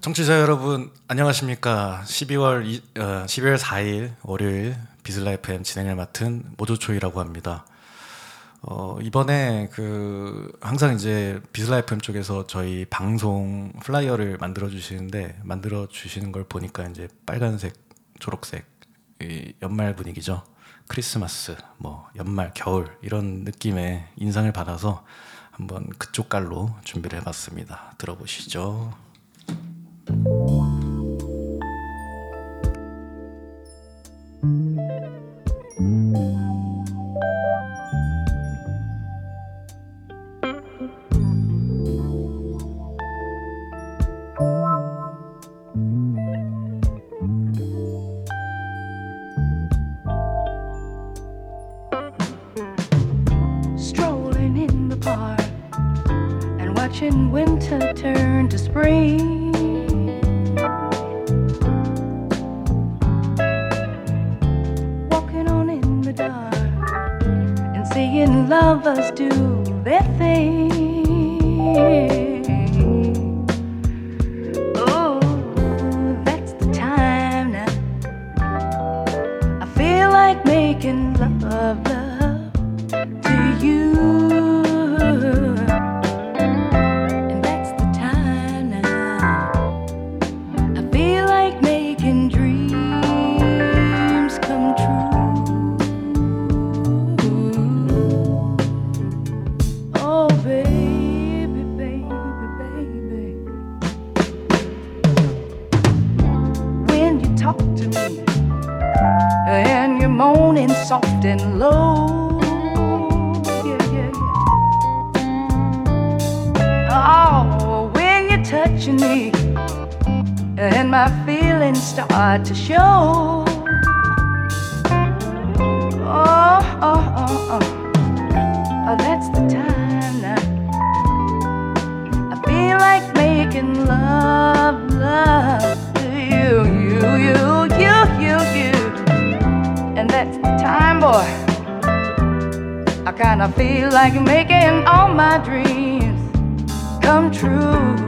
청취자 여러분 안녕하십니까? 12월 이, 어, 12월 4일 월요일 VISLA FM 진행을 맡은 Mojochoi라고 합니다. 어, 이번에 그 항상 이제 VISLA FM 쪽에서 저희 방송 flyer를 만들어 주시는데 만들어 주시는 걸 보니까 이제 빨간색, 초록색 이 연말 분위기죠. 크리스마스, 뭐 연말, 겨울 이런 느낌의 인상을 받아서 한번 그쪽 깔로 준비를 해봤습니다. 들어보시죠. Watching winter turn to spring. Seeing lovers do their thing. Oh, that's the time now. I feel like making love moaning and low. Yeah, yeah, yeah. Oh, when you're touching me and my feelings start to show. Oh, oh, oh, oh. oh that's the time now. I feel like making love, love to you, you, you, you, you, boy. I kinda feel like making all my dreams come true.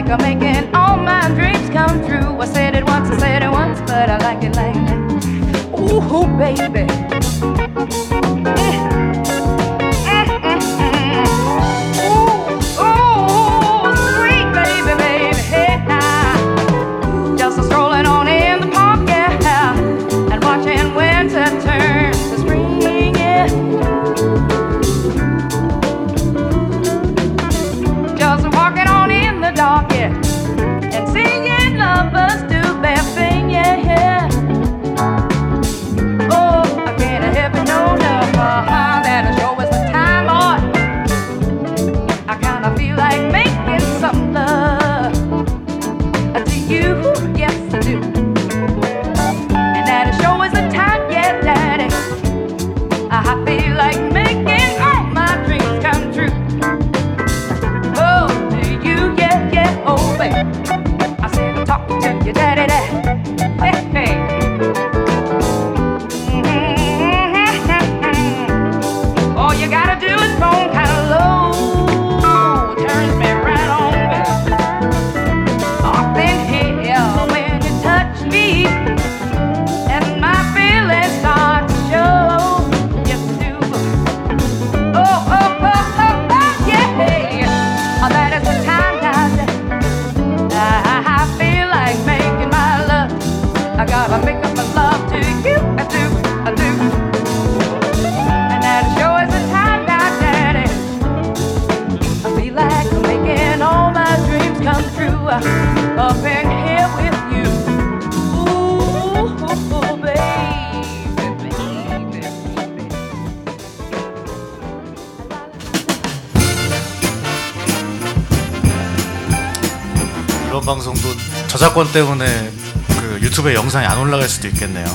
Like I'm making all my dreams come true. I said it once, I said it once, but I like it like that. Ooh, baby. 저작권 때문에 그 유튜브에 영상이 안 올라갈 수도 있겠네요.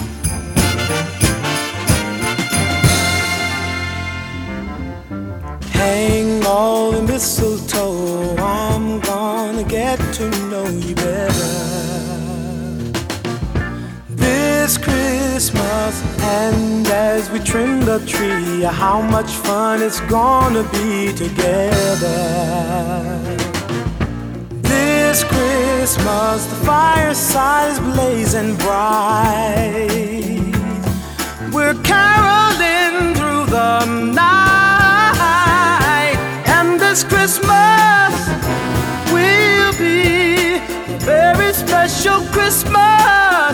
Christmas, the fireside is blazing bright. We're caroling through the night, and this Christmas will be a very special Christmas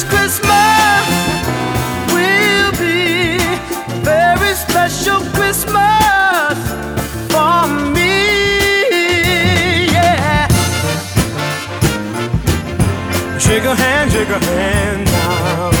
this Christmas will be a very special Christmas for me. Yeah. Shake a hand, shake a hand now.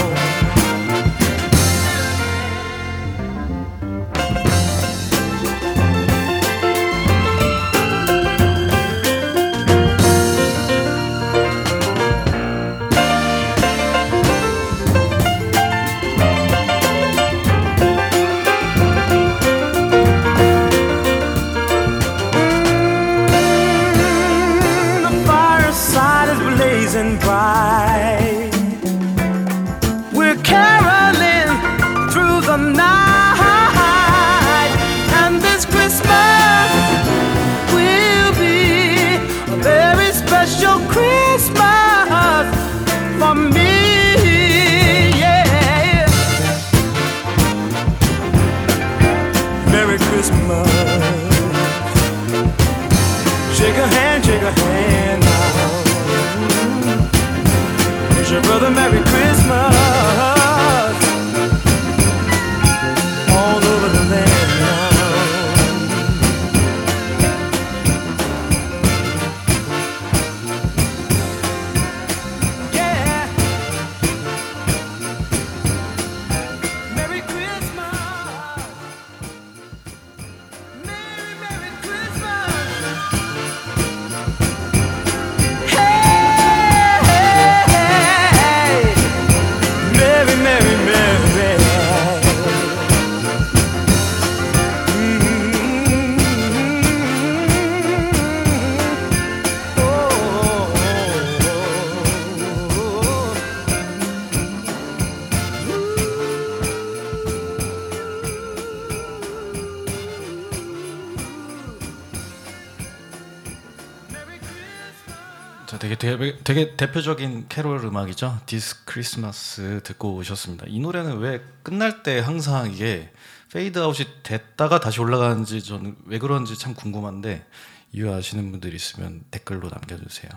되게 대표적인 캐롤 음악이죠. This Christmas 듣고 오셨습니다. 이 노래는 왜 끝날 때 항상 이게 페이드 아웃이 됐다가 다시 올라가는지 저는 왜 그런지 참 궁금한데 이유 아시는 분들 있으면 댓글로 남겨주세요.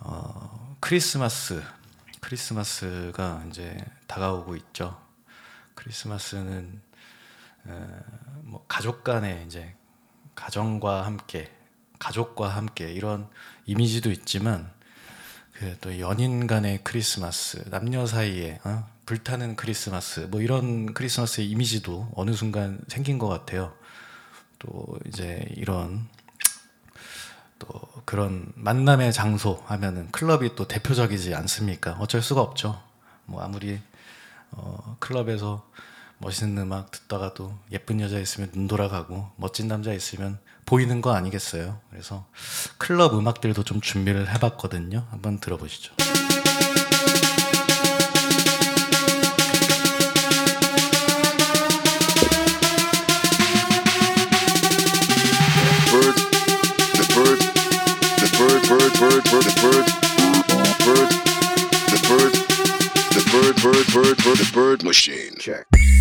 어, 크리스마스 크리스마스가 이제 다가오고 있죠. 크리스마스는 어, 뭐 가족 간의 이제 가정과 함께 가족과 함께 이런 이미지도 있지만 그 또 연인 간의 크리스마스 남녀 사이에 어? 불타는 크리스마스 뭐 이런 크리스마스의 이미지도 어느 순간 생긴 것 같아요. 또 이제 이런 또 그런 만남의 장소 하면은 클럽이 또 대표적이지 않습니까? 어쩔 수가 없죠. 뭐 아무리 어, 클럽에서 멋있는 음악 듣다가도 예쁜 여자 있으면 눈 돌아가고 멋진 남자 있으면 보이는 거 아니겠어요? 그래서 클럽 음악들도 좀 준비를 해봤거든요. 한번 들어보시죠. bird, the bird,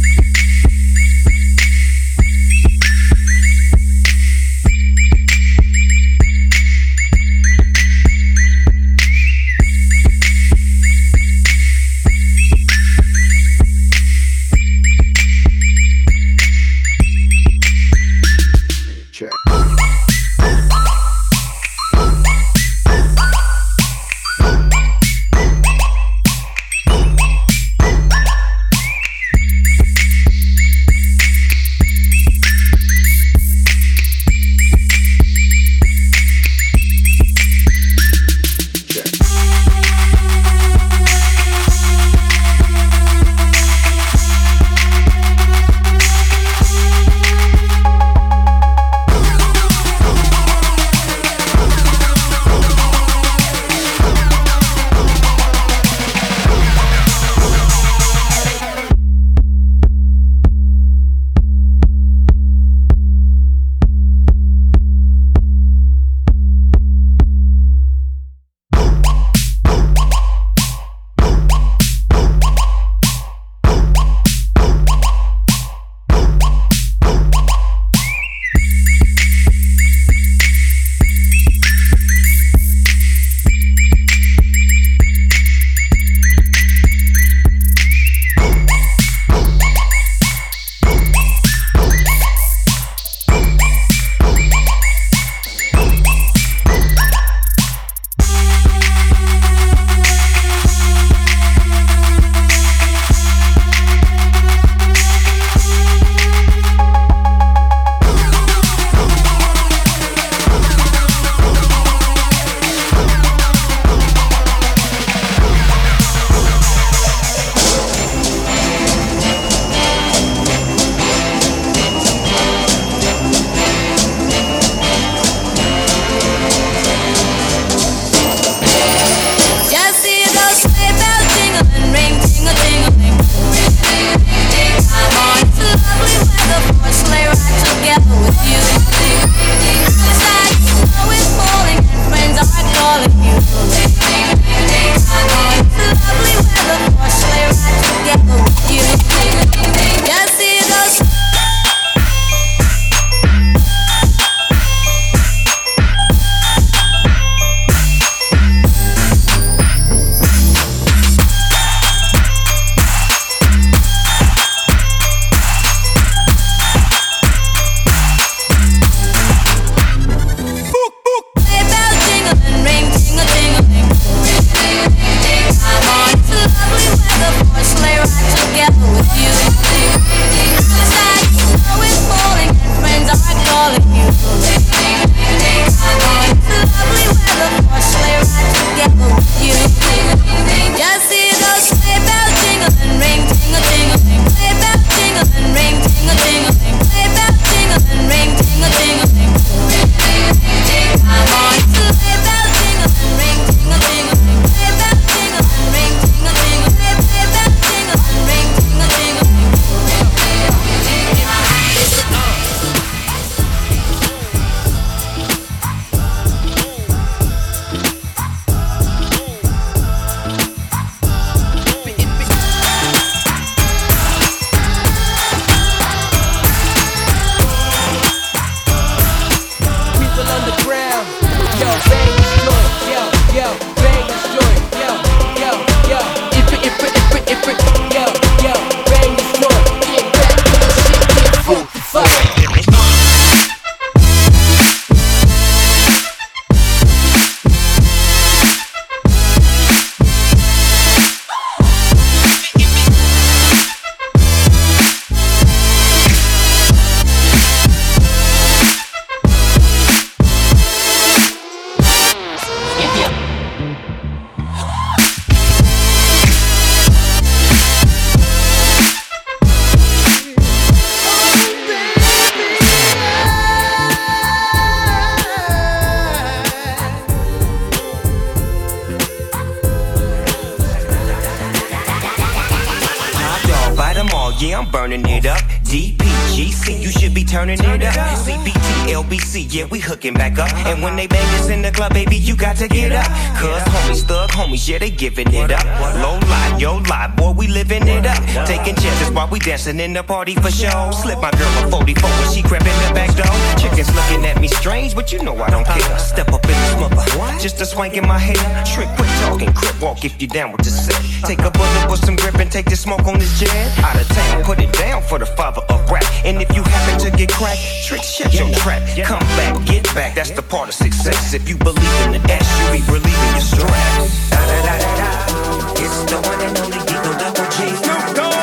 dancing in the party for show. Slip my girl a 44 when she crept in the back door. Chickens looking at me strange, but you know I don't care. Uh-huh. Step up in the smother, just a swank in my hair. Trick, quit talking, crip walk if you down with the set. Uh-huh. Take a bullet with some grip and take the smoke on this jet. Out of town, put it down for the father of rap. And if you happen to get cracked, trick, shut your trap. Come back, get back, that's the part of success. If you believe in the S, you be relieving your stress. Da da da da da, it's the one and only Eagle Double G. Snoop Dogg, Snoop Dogg.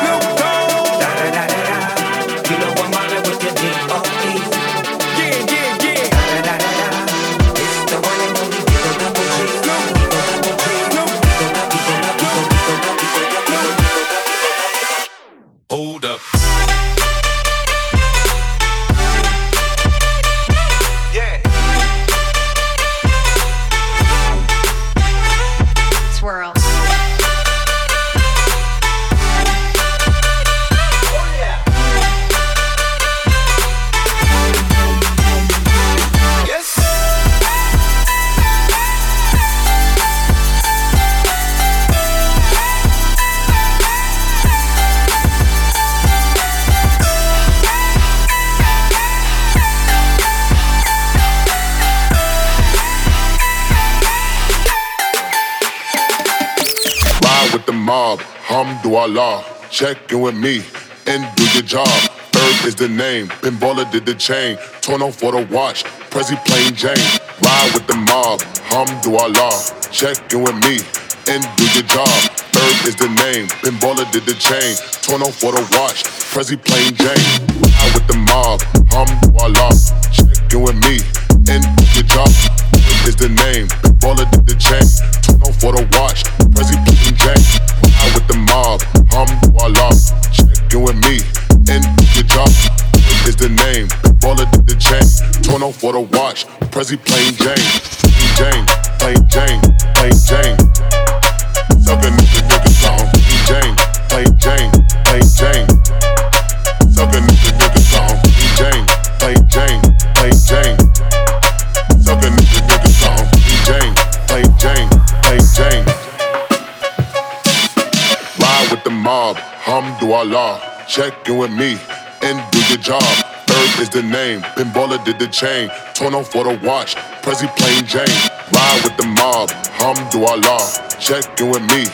Mob, hamdulillah. Check in with me and do your job. Herb is the name, Pinballer did the chain. Torn off for the watch, Prezi plain Jane. Ride with the mob, hamdulillah. Check in with me and do your job. Herb is the name, Pinballer did the chain. Torn off for the watch, Prezi plain Jane. Ride with the mob, hamdulillah. Check in with me and do your job. Herb is the name, Pinballer did the chain. Torn off for the watch, Prezi plain Jane. With the mob, hamdulillah. Check in with me and your job. Is the name, Pinballer did the chain. Torn off for the watch, Prezi plain Jane. Plain Jane, plain Jane, plain Jane. Suckin' hamdulillah. Check in with me and do your job. Herb is the name, Pinballer did the chain. Torn off for the watch, Prezi plain Jane. Ride with the mob, Hum. hamdulillah. Check in with me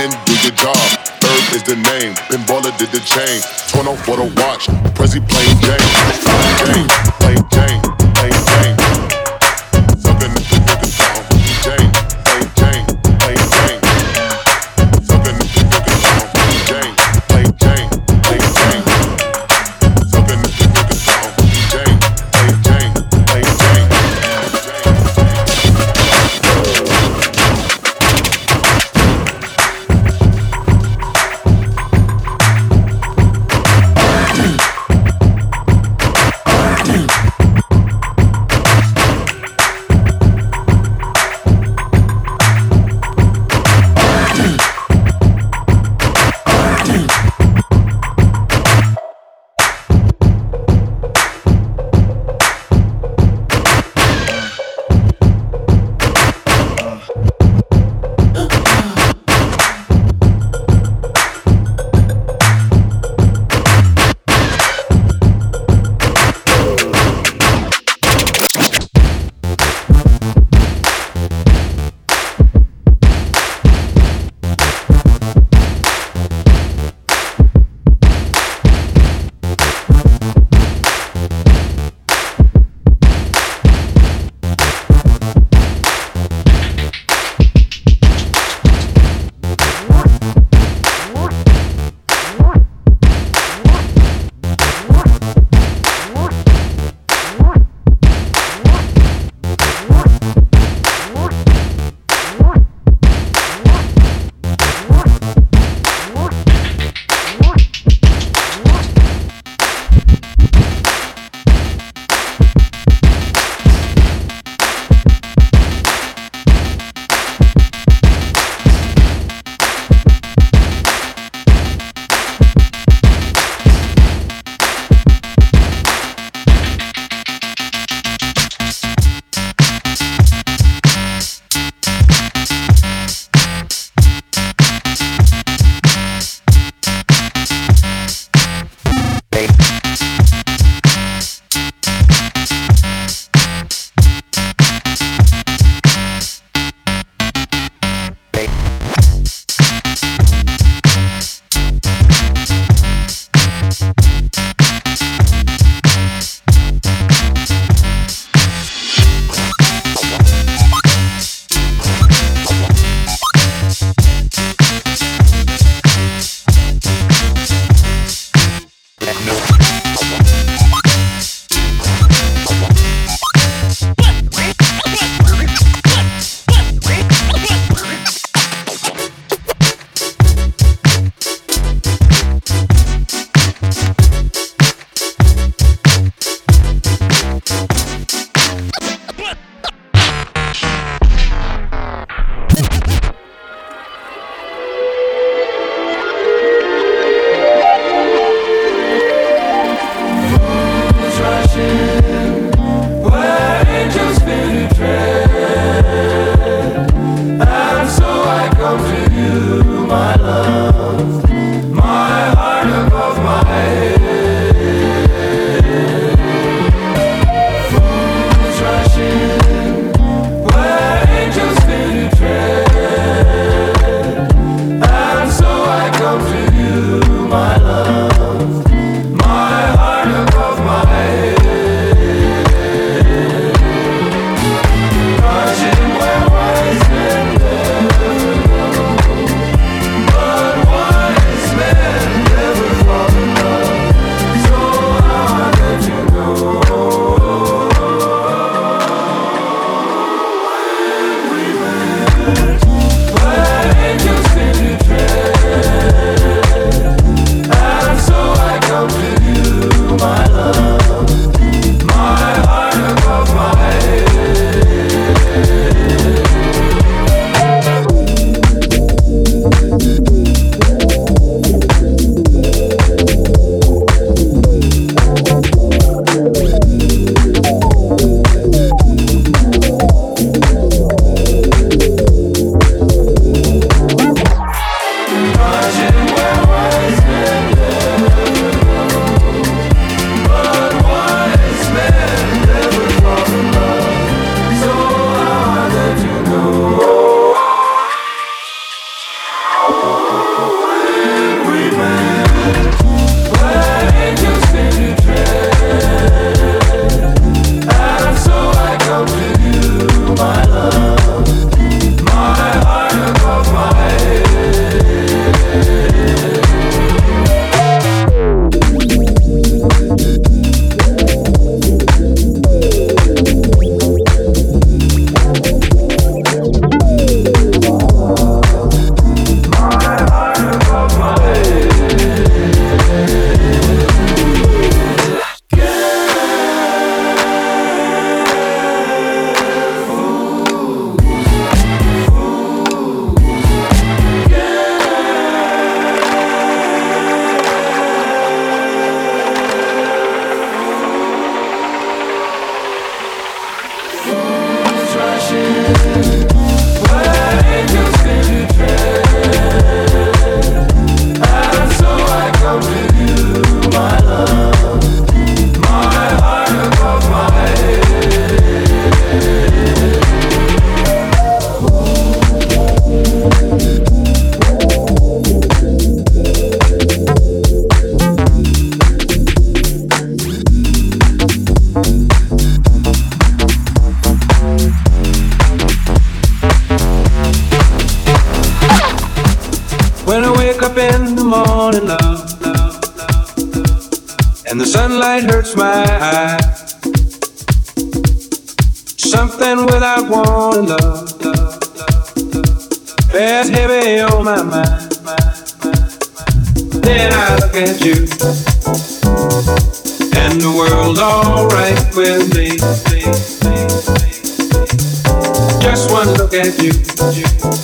and do your job. Herb is the name, Pinballer did the chain. Torn off for the watch, Prezi plain Jane. Plain Jane, plain Jane, plain Jane.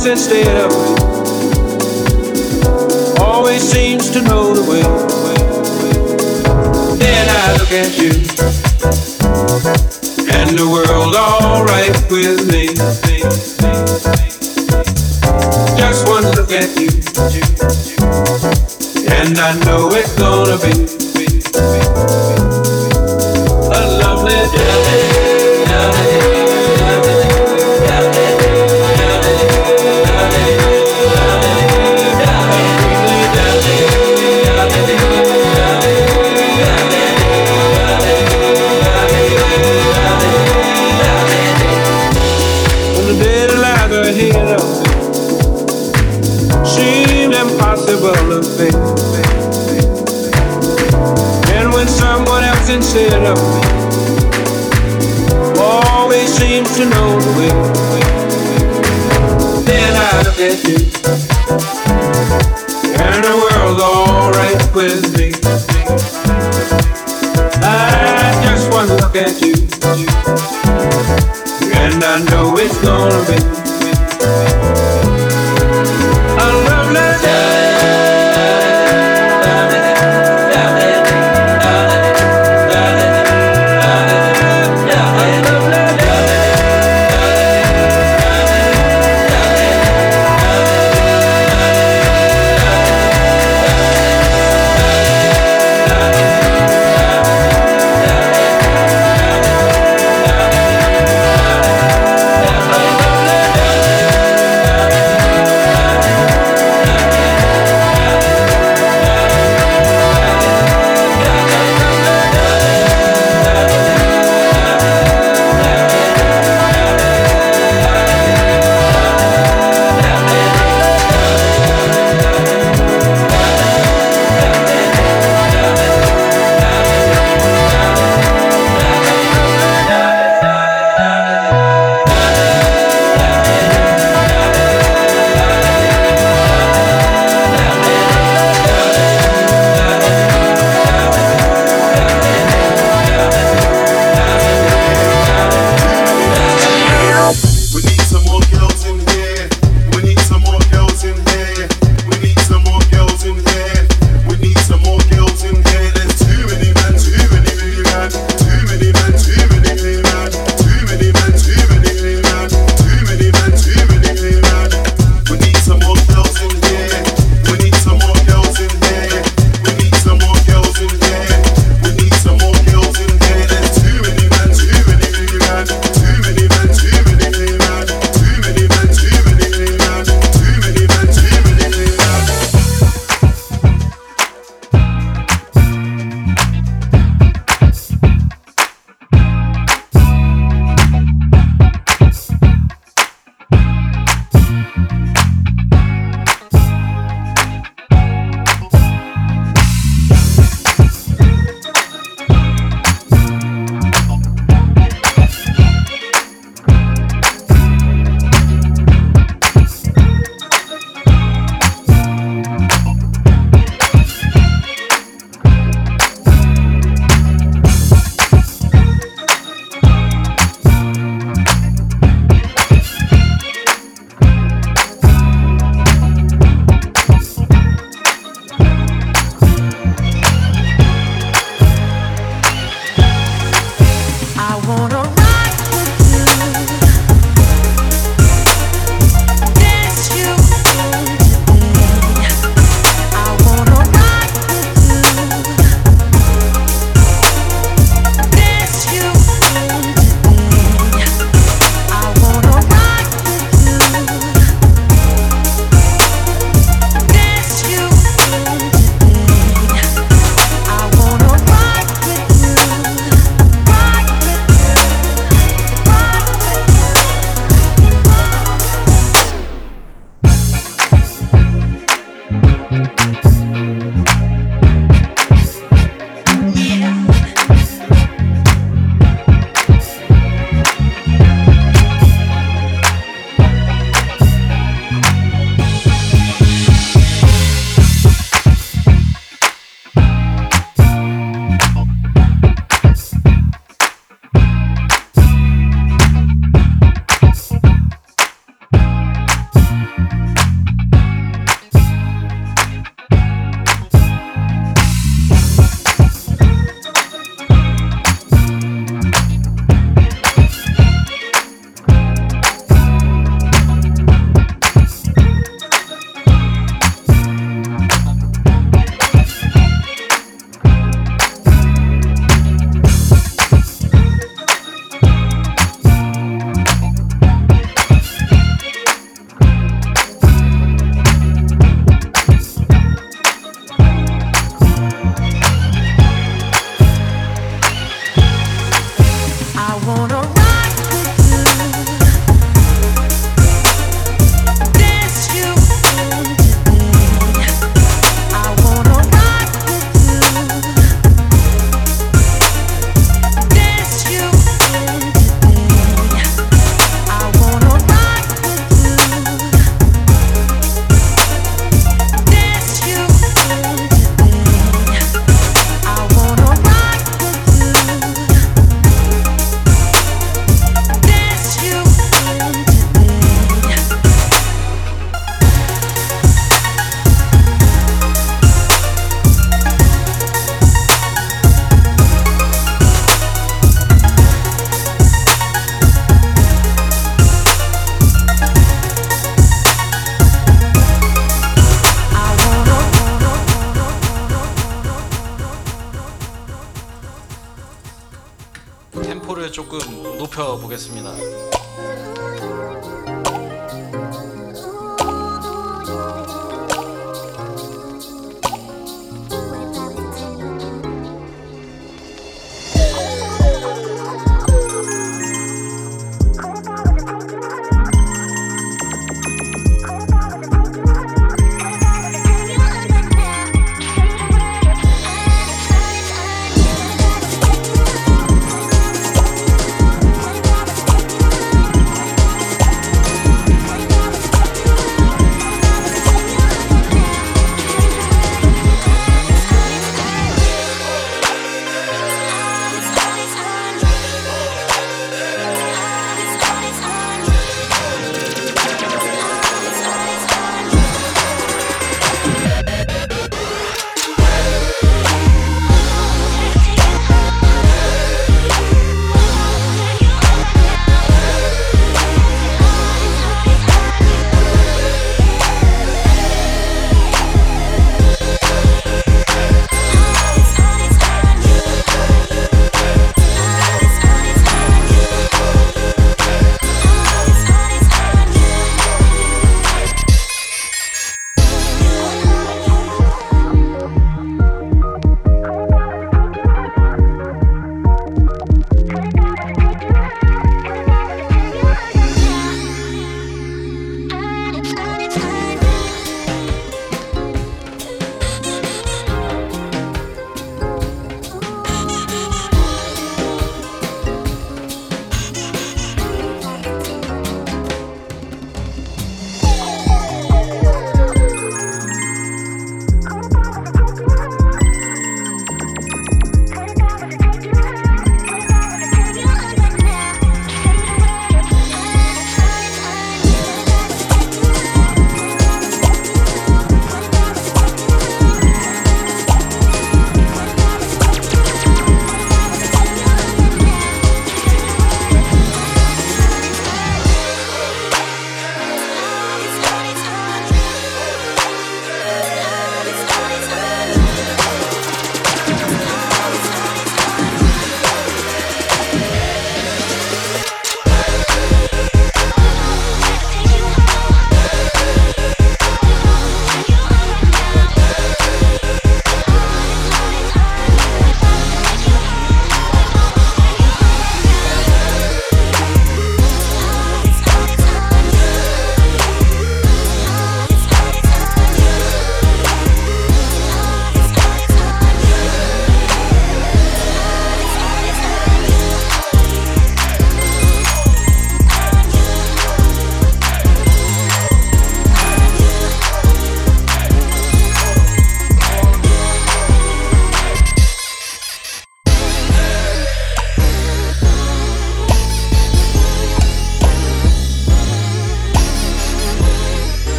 Someone else instead of me always seems to know the way. Then I look at you, and the world's alright with me. Just one look at you, and I know it's gonna be of me always seems to know the way, then I look at you, and the world's alright with me. I just want to look at you, and I know it's gonna be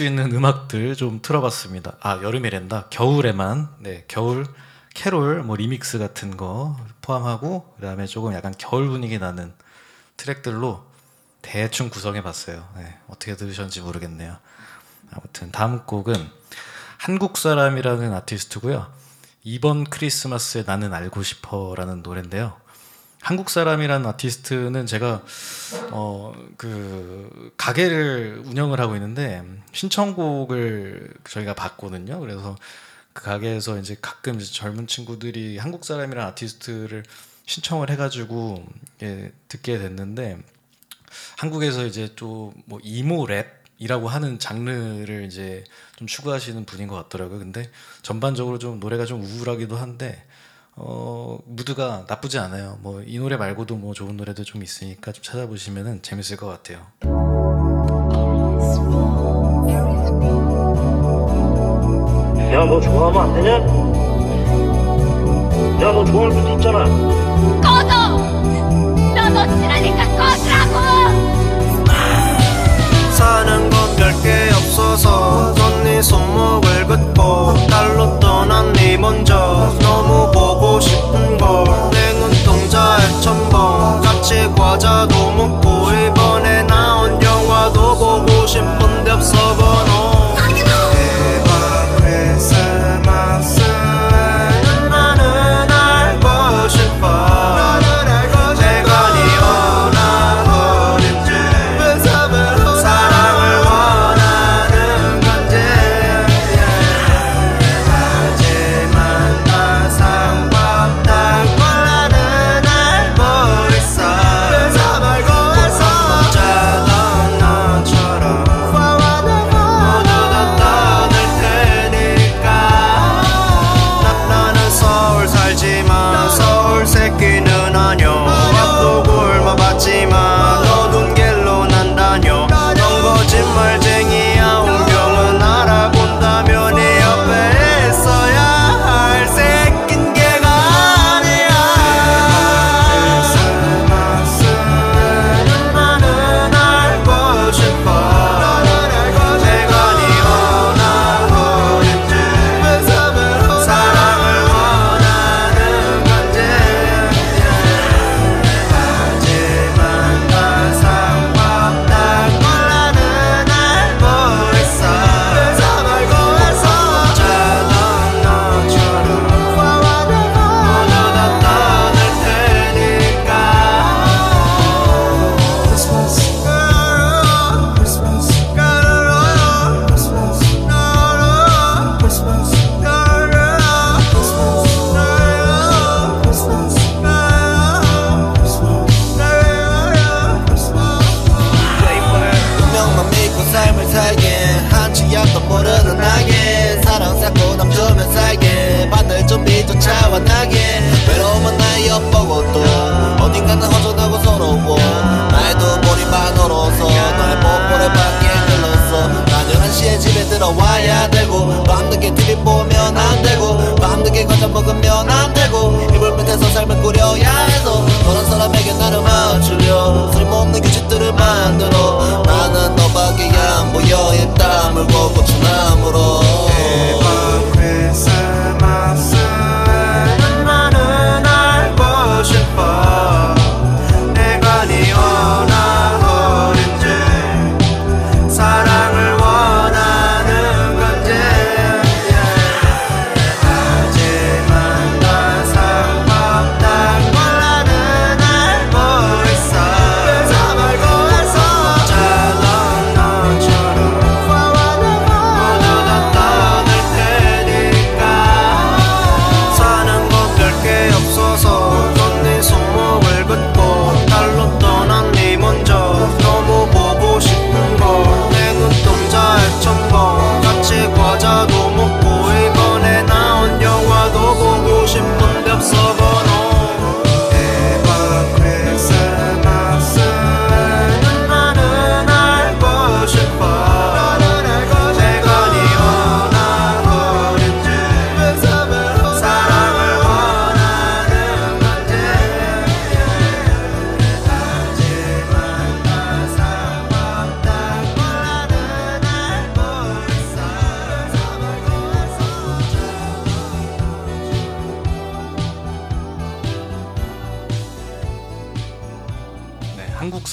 수 있는 음악들 좀 틀어봤습니다. 아 여름이란다. 겨울에만 네 겨울 캐롤 뭐 리믹스 같은 거 포함하고 그다음에 조금 약간 겨울 분위기 나는 트랙들로 대충 구성해봤어요. 네, 어떻게 들으셨는지 모르겠네요. 아무튼 다음 곡은 한국 사람이라는 아티스트고요. 이번 크리스마스에 나는 알고 싶어라는 노래인데요. 한국 사람이라는 아티스트는 제가 어 그 가게를 운영을 하고 있는데 신청곡을 저희가 받거든요. 그래서 그 가게에서 이제 가끔 이제 젊은 친구들이 한국 사람이라는 아티스트를 신청을 해가지고 예, 듣게 됐는데 한국에서 이제 또 뭐 emo rap이라고 하는 장르를 이제 좀 추구하시는 분인 것 같더라고요. 근데 전반적으로 좀 노래가 좀 우울하기도 한데 어 무드가 나쁘지 않아요. 뭐 이 노래 말고도 뭐 좋은 노래도 좀 있으니까 좀 찾아보시면은 재밌을 것 같아요. 야, 너 좋아하면 안 되냐? 야, 너 좋아할 수도 있잖아. 꺼져! 너도 싫으니까 꺼지라고! 사는 건 별게 없어서 넌네 손목을 긋고 달로 떠난 네 먼저 너무 보고 싶은 걸내 눈동자에 첨벙 같이 과자도 먹고 이번에 나온 영화도 보고 싶은데 없어 번호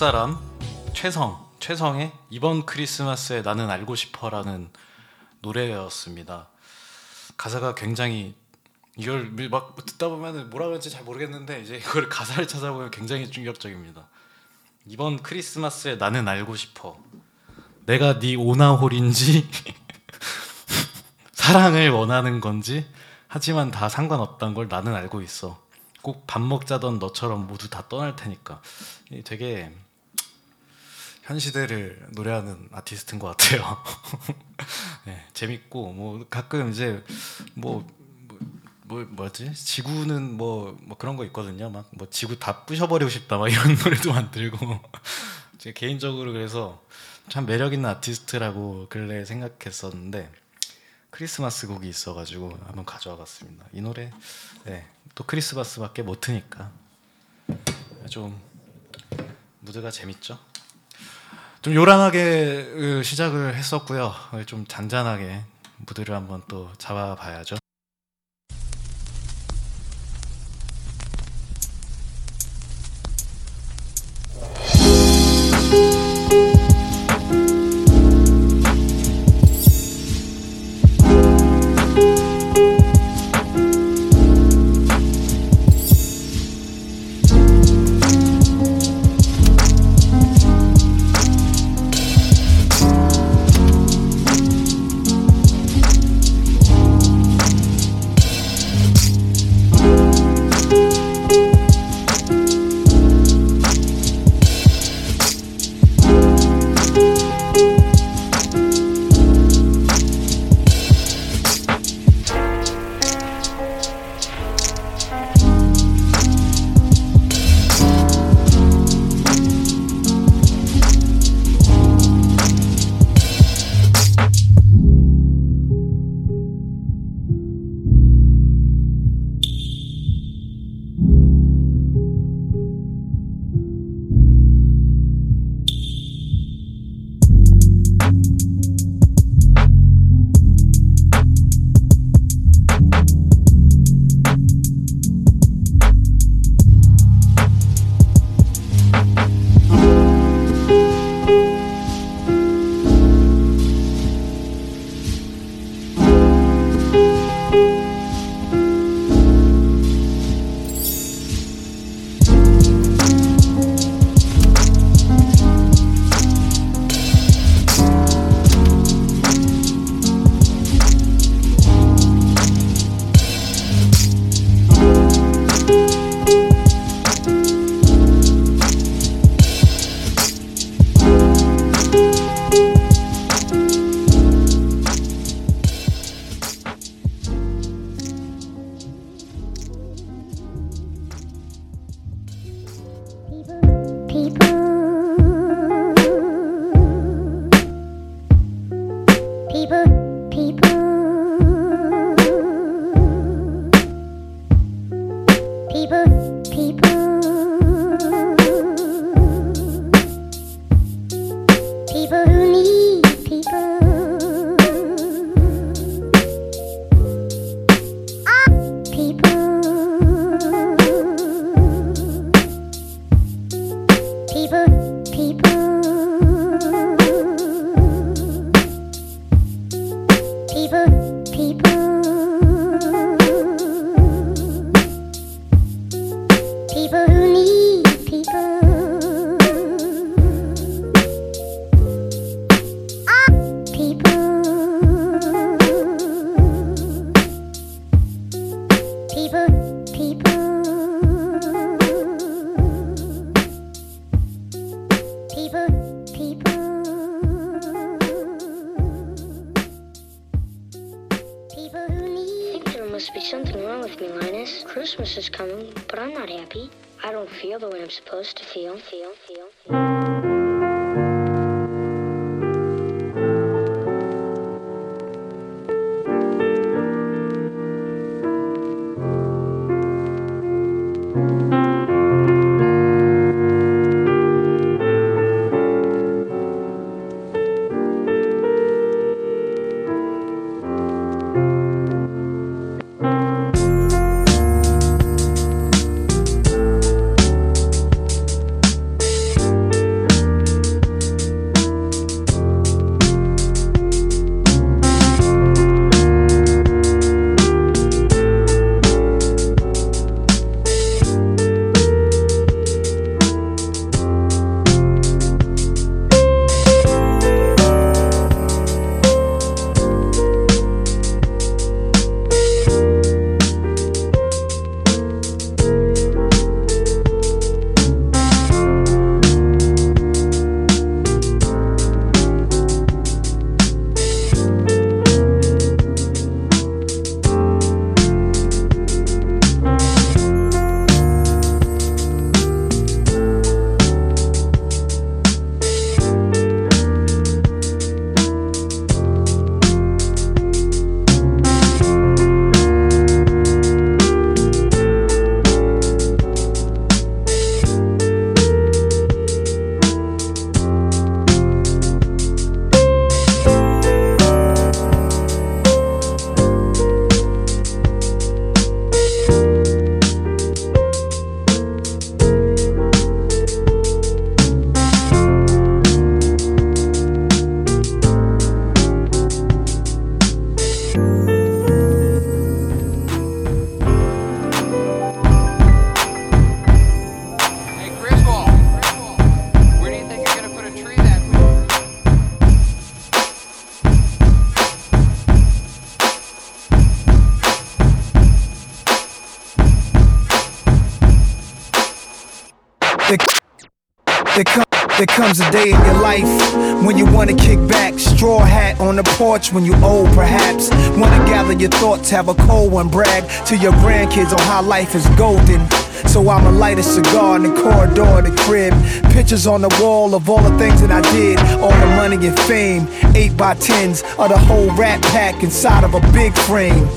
사람 최성 최성의 이번 크리스마스에 나는 알고 싶어라는 노래였습니다. 가사가 굉장히 이걸 막 듣다 보면 뭐라 그런지 잘 모르겠는데 이제 이걸 가사를 찾아보면 굉장히 충격적입니다. 이번 크리스마스에 나는 알고 싶어. 내가 네 오나홀인지 사랑을 원하는 건지 하지만 다 상관없단 걸 나는 알고 있어. 꼭 밥 먹자던 너처럼 모두 다 떠날 테니까. 이 되게 현 시대를 노래하는 아티스트인 것 같아요. 네, 재밌고 뭐 가끔 이제 뭐, 뭐, 뭐 뭐지 지구는 뭐, 뭐 그런 거 있거든요. 막 뭐 지구 다 부셔버리고 싶다 막 이런 노래도 만들고 제 개인적으로 그래서 참 매력 있는 아티스트라고 근래 생각했었는데 크리스마스 곡이 있어가지고 한번 가져와봤습니다. 이 노래 네, 또 크리스마스밖에 못 트니까 좀 무드가 재밌죠. 좀 요란하게 으, 시작을 했었고요. 좀 잔잔하게 무드를 한번 또 잡아봐야죠. I'm supposed to feel. Feel, feel. A day in your life when you wanna kick back, straw hat on the porch when you old, perhaps. Wanna gather your thoughts, have a cold one, brag to your grandkids on how life is golden. So I'ma light a cigar in the corridor of the crib. Pictures on the wall of all the things that I did, all the money and fame. Eight by tens of the whole rat pack inside of a big frame.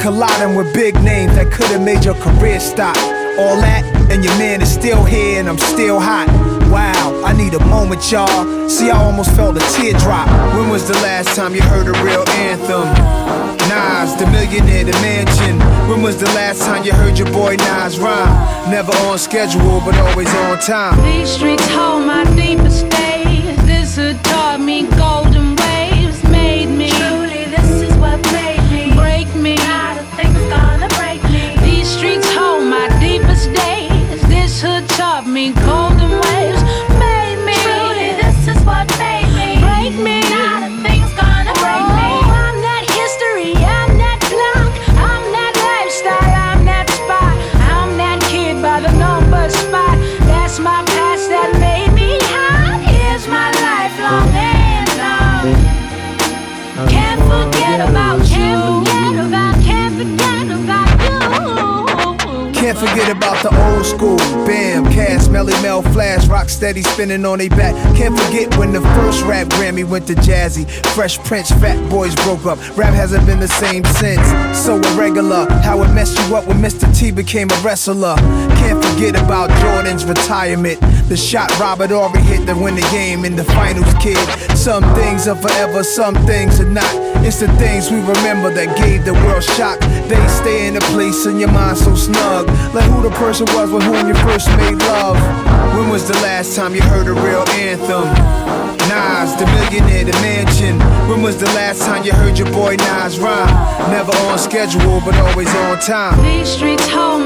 Colliding with big names that could've made your career stop. All that, and your man is still here, and I'm still hot. Wow, I need a moment, y'all. See, I almost felt a teardrop. When was the last time you heard a real anthem? Nas, the millionaire, the mansion. When was the last time you heard your boy Nas rhyme? Never on schedule, but always on time. These streets hold my deepest days. This had taught me golden about the old school. Bam, Cass, Melly Mel, Flash, Rock Steady spinning on they back. Can't forget when the first rap Grammy went to Jazzy. Fresh Prince, Fat Boys broke up. Rap hasn't been the same since. So irregular, how it messed you up when Mr. T became a wrestler. Can't forget about Jordan's retirement. The shot Robert Ory hit to win the game in the finals, kid. Some things are forever, some things are not. It's the things we remember that gave the world shock. They stay in a place in your mind so snug. Like who the person was with whom you first made love. When was the last time you heard a real anthem? Nas, the millionaire, the mansion. When was the last time you heard your boy Nas rhyme? Never on schedule, but always on time. These streets hold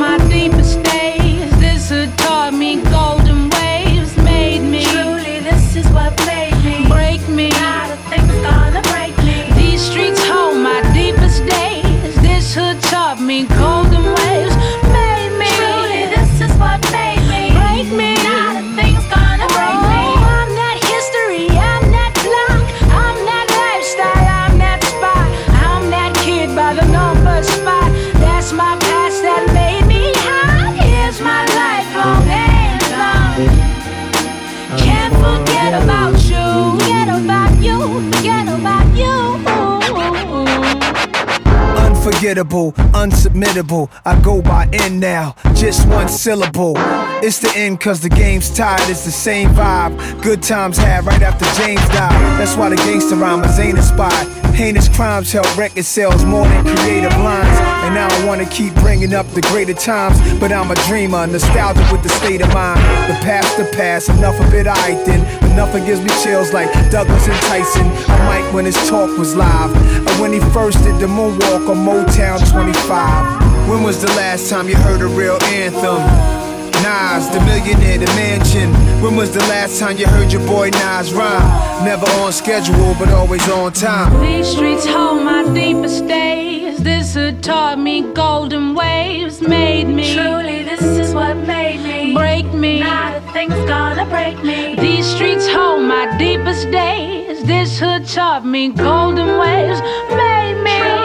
unsubmittable. I go by N now, just one syllable. It's the end cause the game's tied, it's the same vibe. Good times had right after James died. That's why the gangster rhymers ain't inspired. Heinous crimes help record sales more than creative lines. And I don't wanna keep bringing up the greater times, but I'm a dreamer, nostalgic with the state of mind. The past, the past, enough of it, I then. Enough gives me chills like Douglas and Tyson. A mic when his talk was live. And when he first did the moonwalk on Motown 25. When was the last time you heard a real anthem? Nas, the millionaire, the mansion. When was the last time you heard your boy Nas rhyme? Never on schedule, but always on time. These streets hold my deepest days. This had taught me golden waves, made me. Truly, this is what made me. Break me. Not a thing's gonna break me. These streets hold my deepest days. This hood taught me golden waves, made me. Truly, this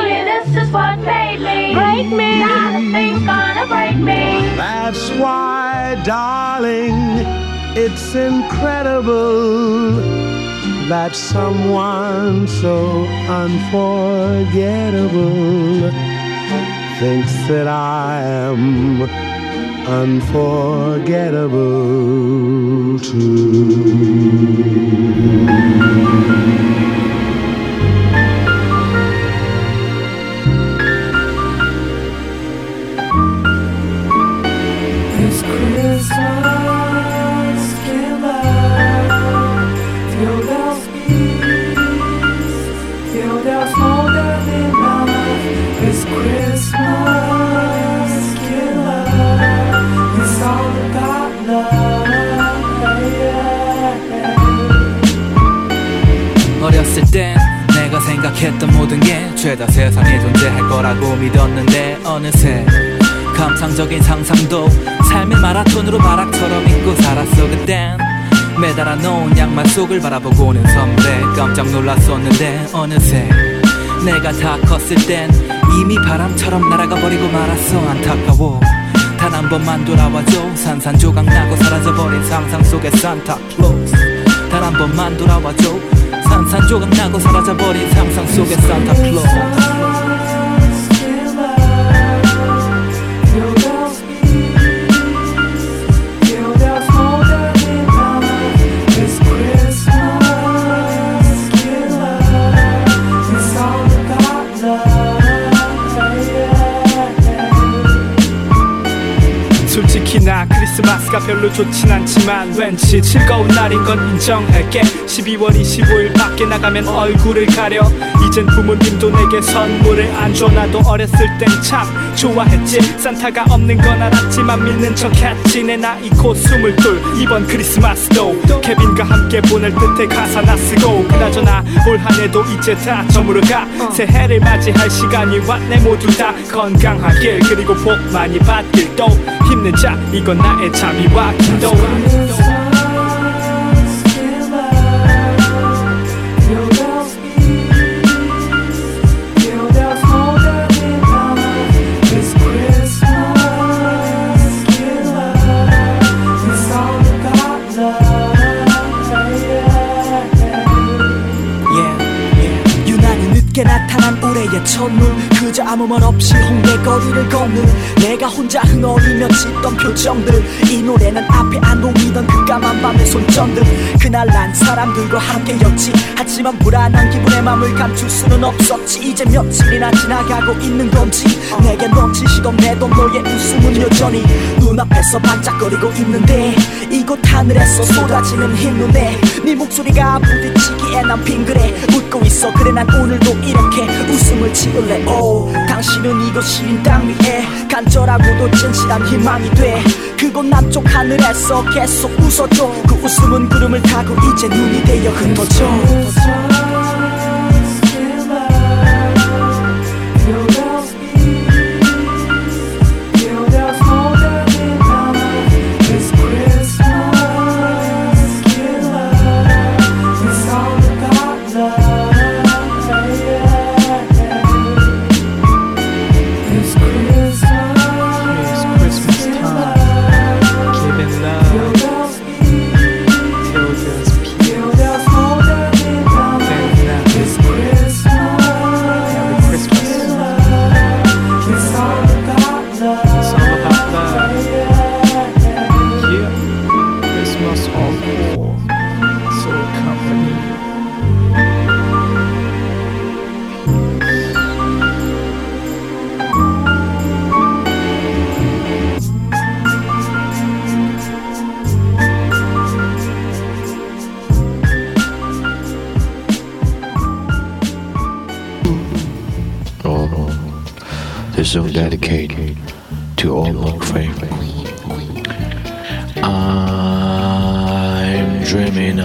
is what made me. Break me. Not a thing's gonna break me. That's why, darling, it's incredible that someone so unforgettable thinks that I am unforgettable too. 생각했던 모든 게 죄다 세상에 존재할 거라고 믿었는데 어느새 감상적인 상상도 삶의 마라톤으로 바락처럼 잊고 살았어 그땐. 매달아 놓은 양말 속을 바라보고는 선물에 깜짝 놀랐었는데 어느새 내가 다 컸을 땐 이미 바람처럼 날아가 버리고 말았어. 안타까워. 단 한 번만 돌아와줘. 산산조각 나고 사라져버린 상상 속의 산타클로스. 단 한 번만 돌아와줘 산산조각 나고 사라져버린 상상 속의 산타클로스 크리스마스가 별로 좋진 않지만 왠지 즐거운 날인 건 인정할게. 12월 25일 밖에 나가면 얼굴을 가려. 이젠 부모님도 내게 선물을 안 줘. 나도 어렸을 땐 참 좋아했지. 산타가 없는 건 알았지만 믿는 척 했지. 내 나이 곧 스물 둘. 이번 크리스마스도 케빈과 함께 보낼 듯해 가사 나 쓰고 그나저나 올 한해도 이제 다 저물어가. 새해를 맞이할 시간이 왔네. 모두 다 건강하길. 그리고 복 많이 받길 또 힘내자. 이건 나의 자비와 기도 유난히 늦게 나타난 올해의 첫눈 그저 아무 말 없이 홍대 거리를 걷는 내가 혼자 흥얼이며 짓던 표정들. 이 노래는 앞에 안 보이던 그 까만 밤의 손전등. 그날 난 사람들과 함께였지. 하지만 불안한 기분에 맘을 감출 수는 없었지. 이제 며칠이나 지나가고 있는 건지 내게 넘치시던 내도 너의 웃음은 여전히 눈앞에서 반짝거리고 있는데 이곳 하늘에서 쏟아지는 흰 눈에 네 목소리가 부딪히기에 난 빙그레 웃고 있어. 그래 난 오늘도 이렇게 웃음을 지을래. 오 당신은 이곳 시린 땅 위에 간절하고도 진실한 희망이 돼. 그곳 남쪽 하늘에서 계속 웃어줘. 그 웃음은 구름을 타고 이제 눈이 되어 흩어져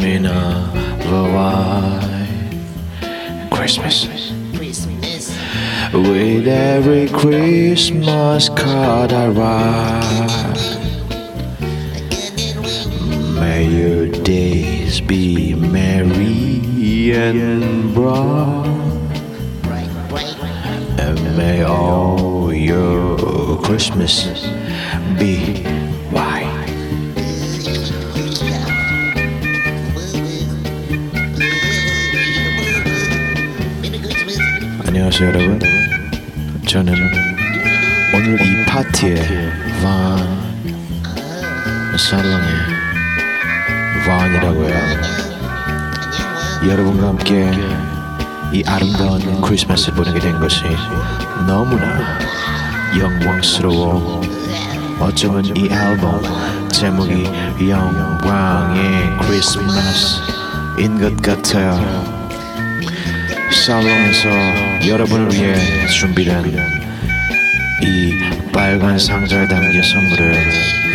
Dreaming of a white Christmas. With every Christmas card I write, may your days be merry and bright, and may all your Christmases be 안녕하세요 여러분. 저는 오늘 이 파티의 반 살롱의 반이라고 해요. 여러분과 함께 이 아름다운 크리스마스를 보내게 된 것이 너무나 영광스러워. 어쩌면 이 앨범 제목이 영광의 크리스마스인 것 같아요. 살롱에서 여러분을 위해 준비된 이 빨간 상자에 담긴 선물을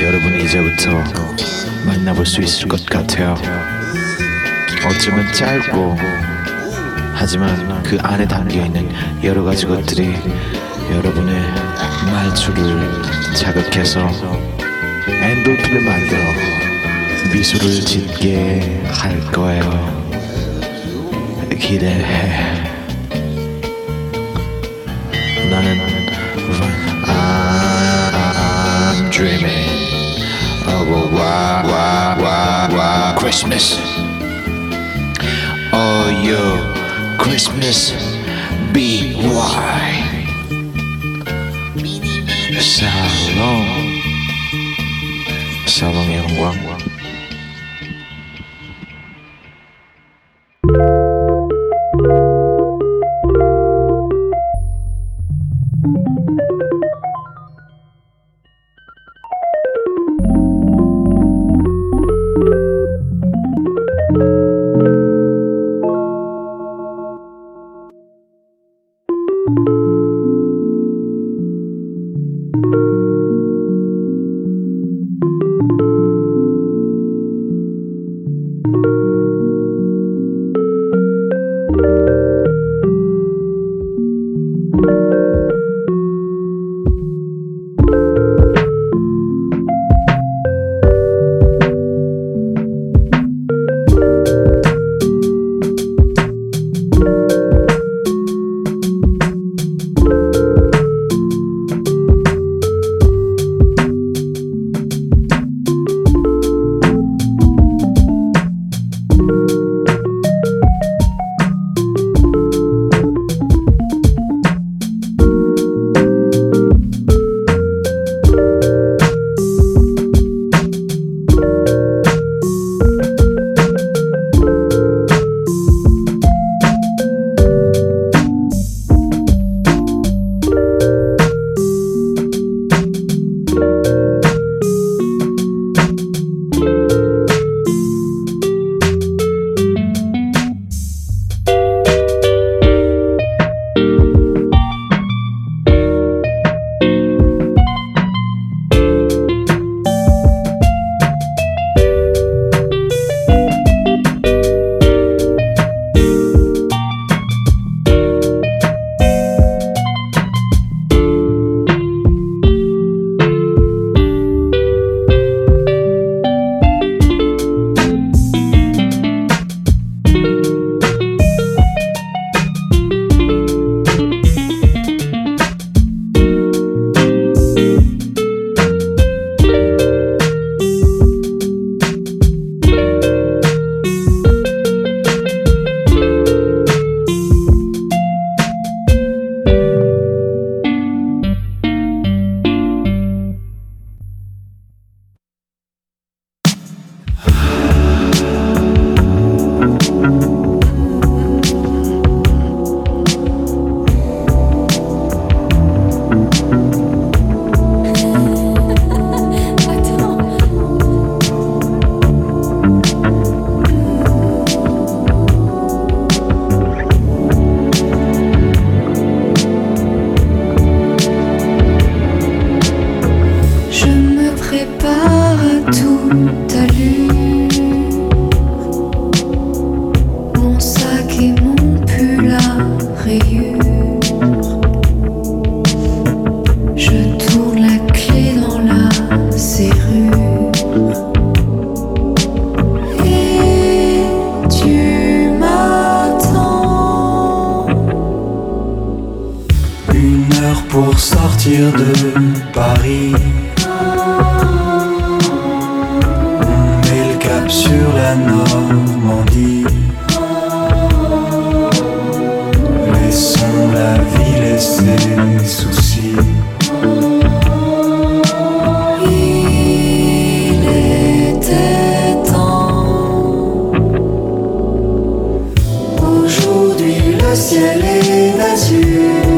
여러분이 이제부터 만나볼 수 있을 것 같아요 어쩌면 짧고 하지만 그 안에 담겨 있는 여러 가지 것들이 여러분의 말투를 자극해서 엔돌핀을 만들어 미소를 짓게 할 거예요. 기대해. running, I'm dreaming of a wild, wild, wild, wild Christmas. Oh, your Christmas be why? Salon. Salon yang wang. 你的心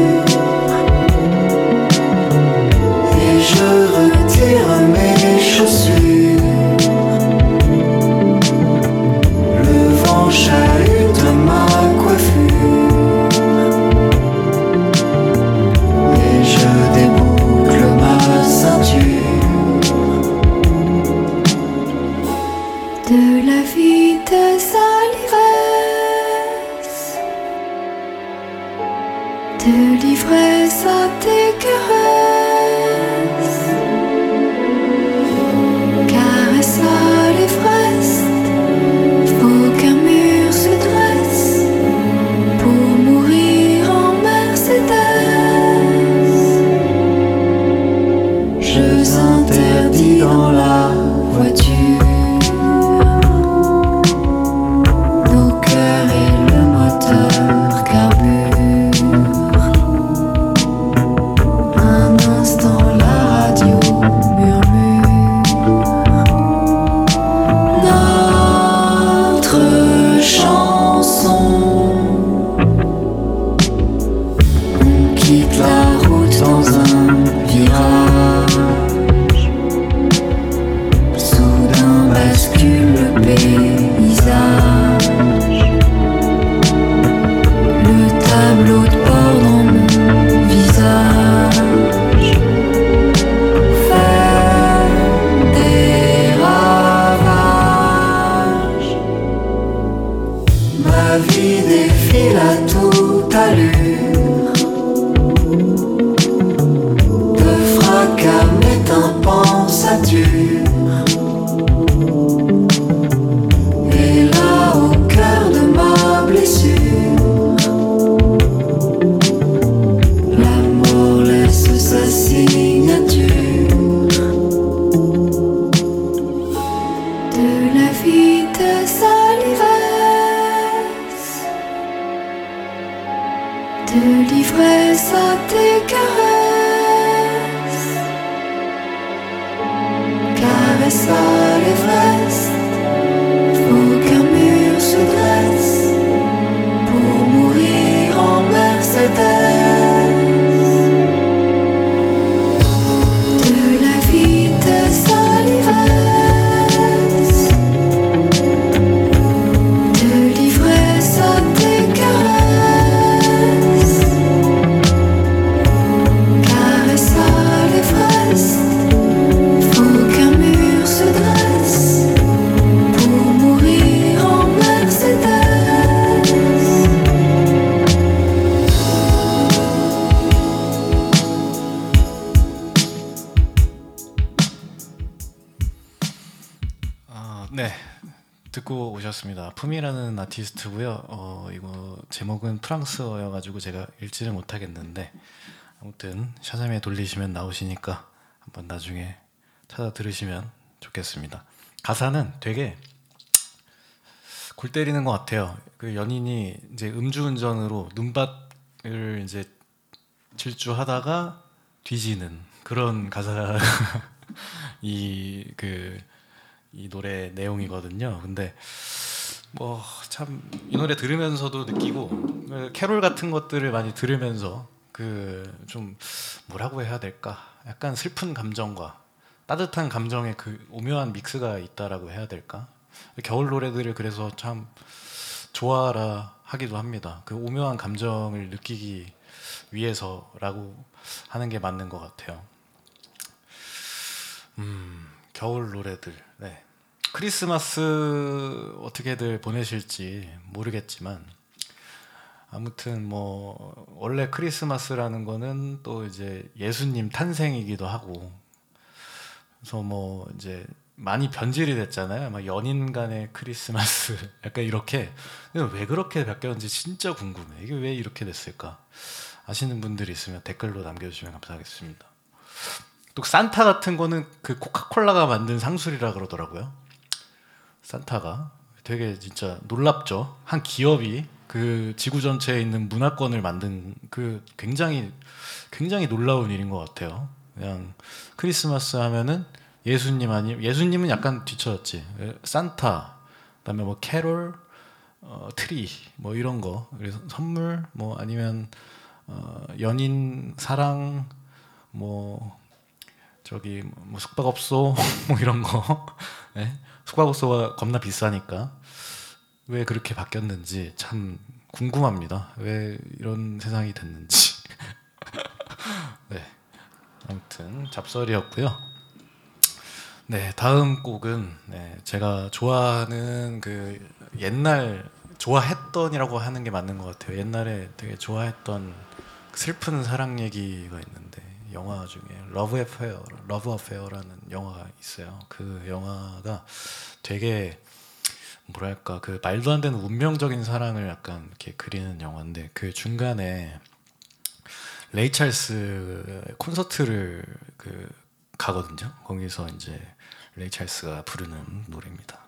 듣고 오셨습니다. 품이라는 아티스트고요. 어, 이거 제목은 프랑스어여가지고 제가 읽지를 못하겠는데 아무튼 샤잠에 돌리시면 나오시니까 한번 나중에 찾아 들으시면 좋겠습니다. 가사는 되게 골 때리는 것 같아요. 그 연인이 이제 음주운전으로 눈밭을 이제 질주하다가 뒤지는 그런 가사 이 그 이 노래 내용이거든요. 근데 뭐 참 이 노래 들으면서도 느끼고 그 캐롤 같은 것들을 많이 들으면서 그 좀 뭐라고 해야 될까? 약간 슬픈 감정과 따뜻한 감정의 그 오묘한 믹스가 있다라고 해야 될까? 겨울 노래들을 그래서 참 좋아라 하기도 합니다. 그 오묘한 감정을 느끼기 위해서라고 하는 게 맞는 것 같아요. 음, 겨울 노래들. 네. 크리스마스 어떻게들 보내실지 모르겠지만 아무튼 뭐 원래 크리스마스라는 거는 또 이제 예수님 탄생이기도 하고 그래서 뭐 이제 많이 변질이 됐잖아요. 막 연인 간의 크리스마스 약간 이렇게 왜 그렇게 바뀌었는지 진짜 궁금해. 이게 왜 이렇게 됐을까? 아시는 분들이 있으면 댓글로 남겨주시면 감사하겠습니다. 또 산타 같은 거는 그 코카콜라가 만든 상술이라 그러더라고요. 산타가 되게 진짜 놀랍죠. 한 기업이 그 지구 전체에 있는 문화권을 만든 그 굉장히 굉장히 놀라운 일인 것 같아요. 그냥 크리스마스 하면은 예수님 아니 예수님은 약간 뒤쳐졌지. 산타 그다음에 뭐 캐롤 어, 트리 뭐 이런 거 그래서 선물 뭐 아니면 어, 연인 사랑 뭐 저기 뭐 숙박업소 뭐 이런 거 네? 숙박업소가 겁나 비싸니까 왜 그렇게 바뀌었는지 참 궁금합니다. 왜 이런 세상이 됐는지. 네. 아무튼 잡설이었고요. 네, 다음 곡은 네, 제가 좋아하는 그 옛날 좋아했던이라고 하는 게 맞는 것 같아요. 옛날에 되게 좋아했던 슬픈 사랑 얘기가 있는데 영화 중에 러브 어페어, 러브 어페어라는 영화가 있어요. 그 영화가 되게 뭐랄까 그 말도 안 되는 운명적인 사랑을 약간 이렇게 그리는 영화인데 그 중간에 레이 찰스 콘서트를 그 가거든요. 거기서 이제 레이 찰스가 부르는 노래입니다.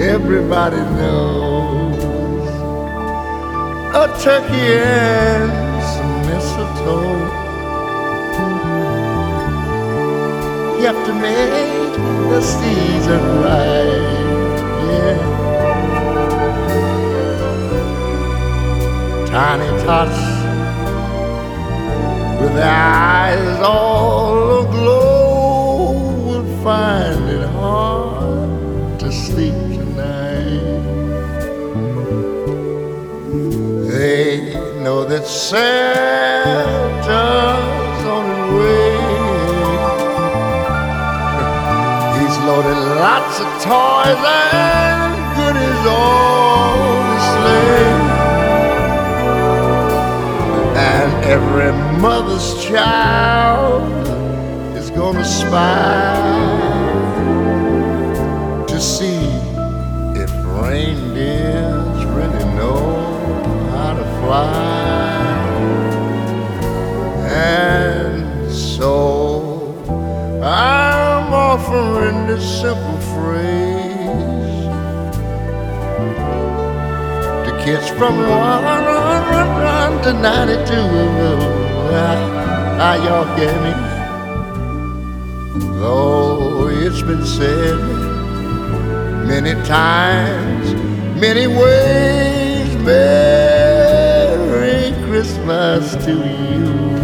Everybody knows a turkey and some mistletoe. You have to make the season right, yeah. Tiny tots with their eyes all that Santa's on his way. He's loaded lots of toys and goodies on the sleigh. And every mother's child is gonna spy to see if reindeers really know how to fly. And so I'm offering this simple phrase to kids from one, one, one, one to 92. How, how y'all get me? Though it's been said many times, many ways. Merry Christmas to you.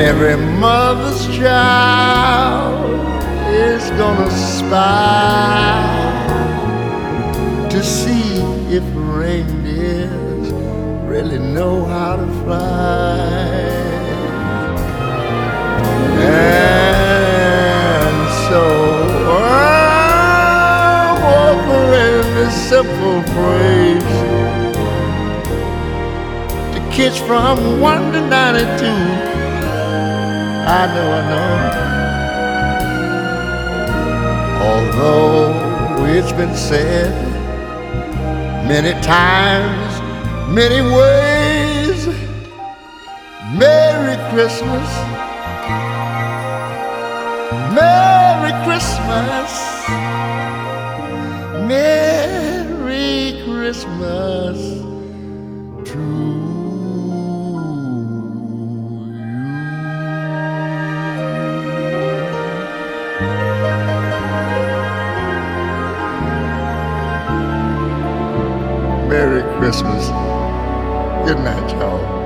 Every mother's child is gonna spy to see if reindeers really know how to fly. And so I'm offering this simple phrase to kids from 1 to 92. I know, I know. Although it's been said many times, many ways, Merry Christmas, Merry Christmas, Merry Christmas to Christmas. Good night, y'all.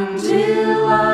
Until I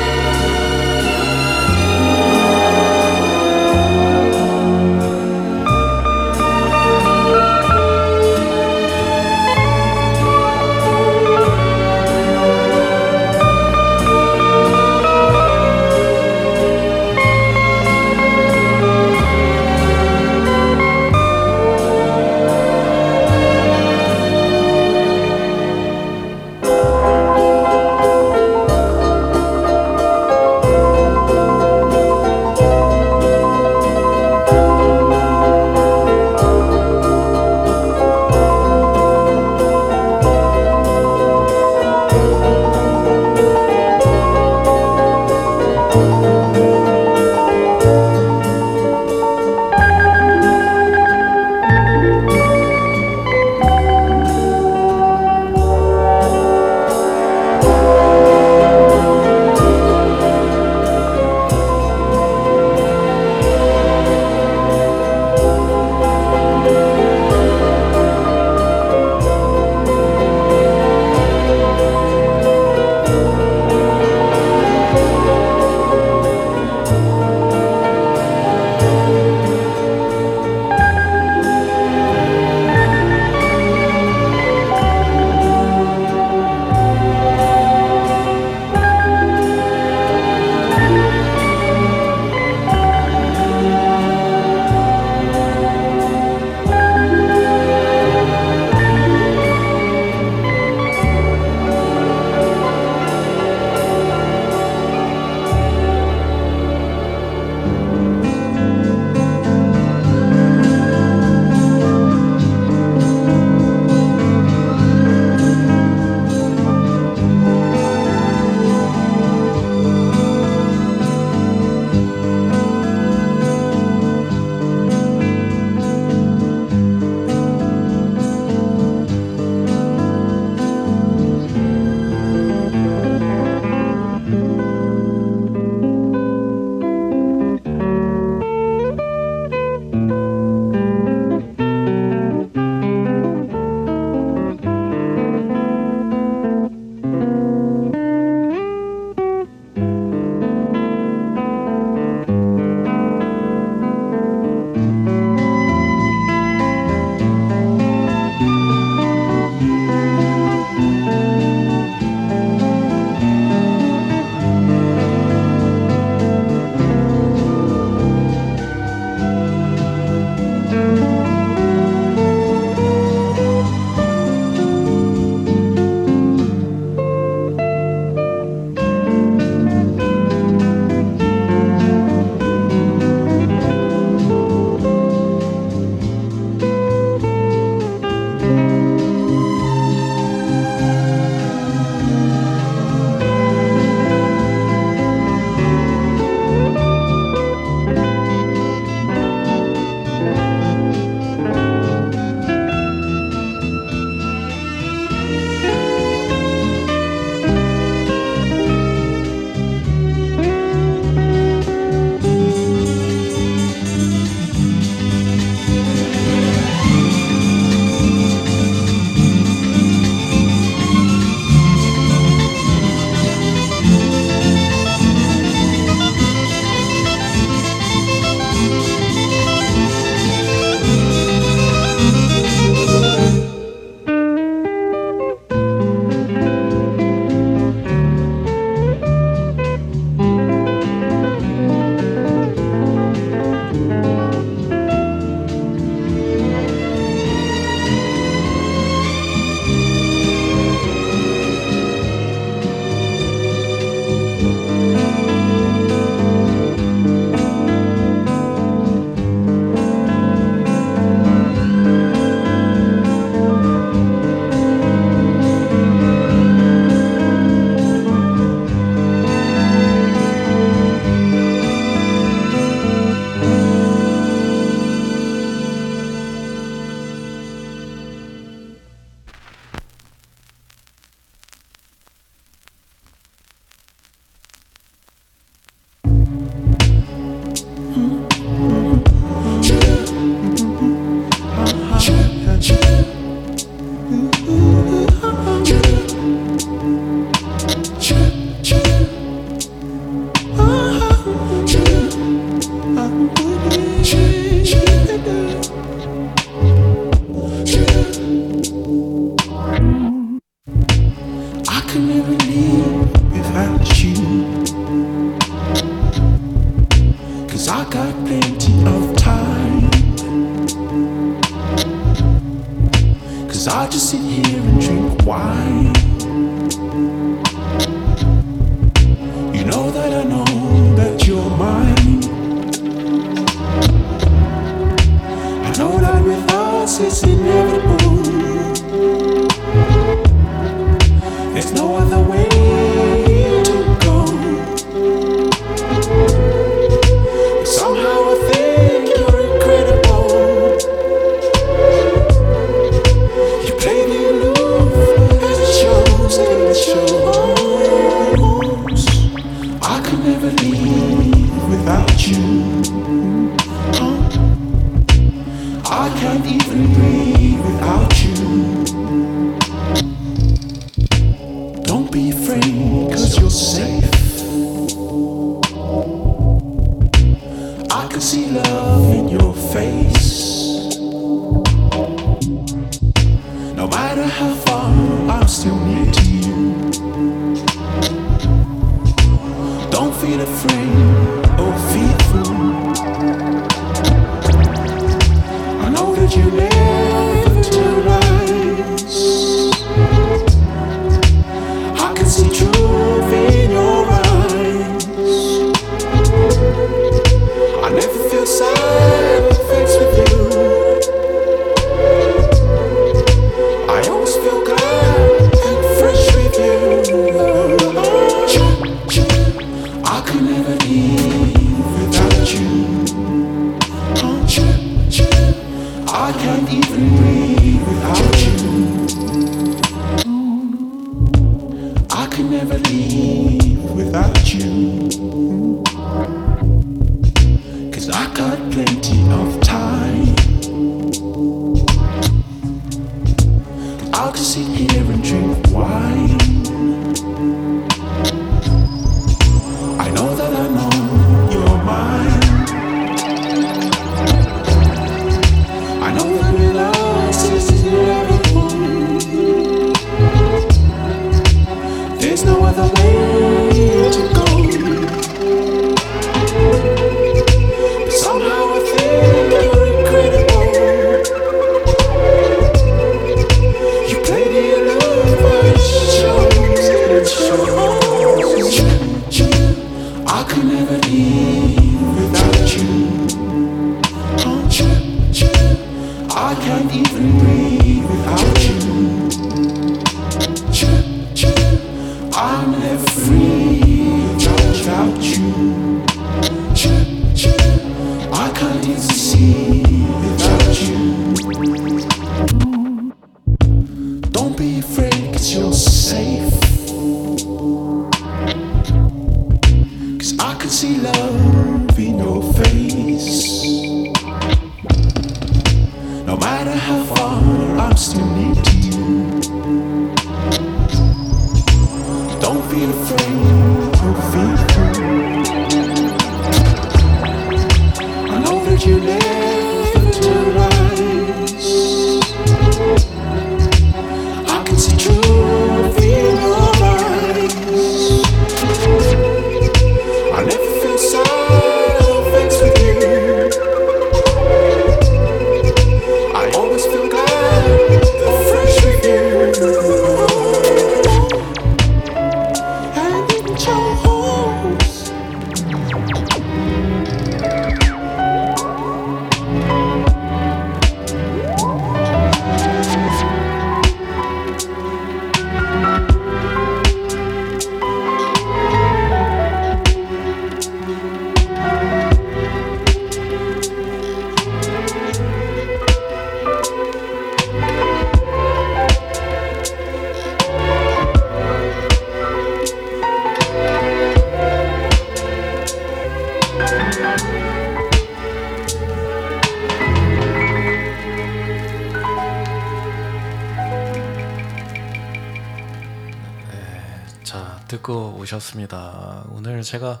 오셨습니다. 오늘 제가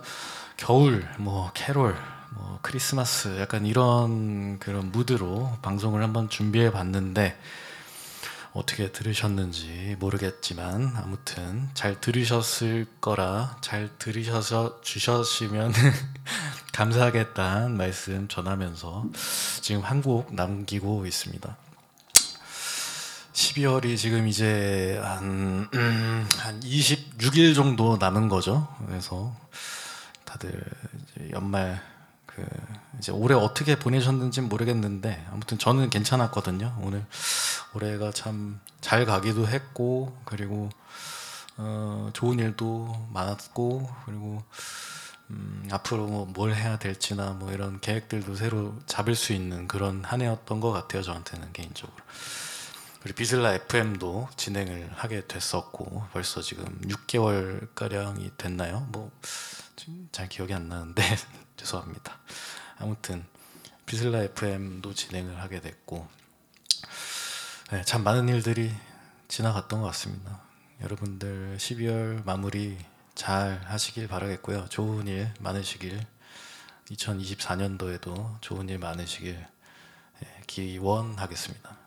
겨울, 뭐 캐롤, 뭐 크리스마스 약간 이런 그런 무드로 방송을 한번 준비해 봤는데 어떻게 들으셨는지 모르겠지만 아무튼 잘 들으셨을 거라 잘 들으셔서 주셨으면 감사하겠다는 말씀 전하면서 지금 한 곡 남기고 있습니다. 12월이 지금 이제 한, 음, 한 26일 정도 남은 거죠. 그래서 다들 연말 그 이제 올해 어떻게 보내셨는지는 모르겠는데 아무튼 저는 괜찮았거든요. 오늘 올해가 참 잘 가기도 했고 그리고 어, 좋은 일도 많았고 그리고 음, 앞으로 뭐 뭘 해야 될지나 뭐 이런 계획들도 새로 잡을 수 있는 그런 한 해였던 것 같아요. 저한테는 개인적으로. 그리고 비슬라 FM도 진행을 하게 됐었고 벌써 지금 6개월 가량이 됐나요? 뭐 잘 기억이 안 나는데 죄송합니다. 아무튼 비슬라 FM도 진행을 하게 됐고 네, 참 많은 일들이 지나갔던 것 같습니다. 여러분들 12월 마무리 잘 하시길 바라겠고요. 좋은 일 많으시길 2024년도에도 좋은 일 많으시길 예, 기원하겠습니다.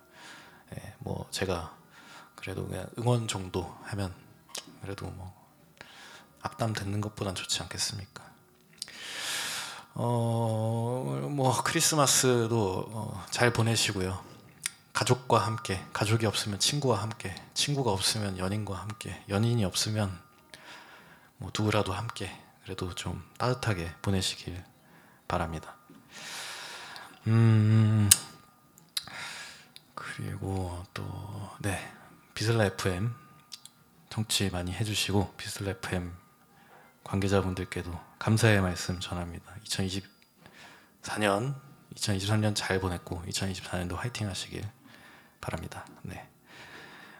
예, 뭐 제가 그래도 그냥 응원 정도 하면 그래도 뭐 악담 듣는 것보단 좋지 않겠습니까? 어 뭐 크리스마스도 어, 잘 보내시고요. 가족과 함께 가족이 없으면 친구와 함께 친구가 없으면 연인과 함께 연인이 없으면 뭐 누구라도 함께 그래도 좀 따뜻하게 보내시길 바랍니다. 음 그리고 또 네 비슬라 FM 청취 많이 해주시고 비슬라 FM 관계자분들께도 감사의 말씀 전합니다. 2024년 2023년 잘 보냈고 2024년도 화이팅 하시길 바랍니다. 네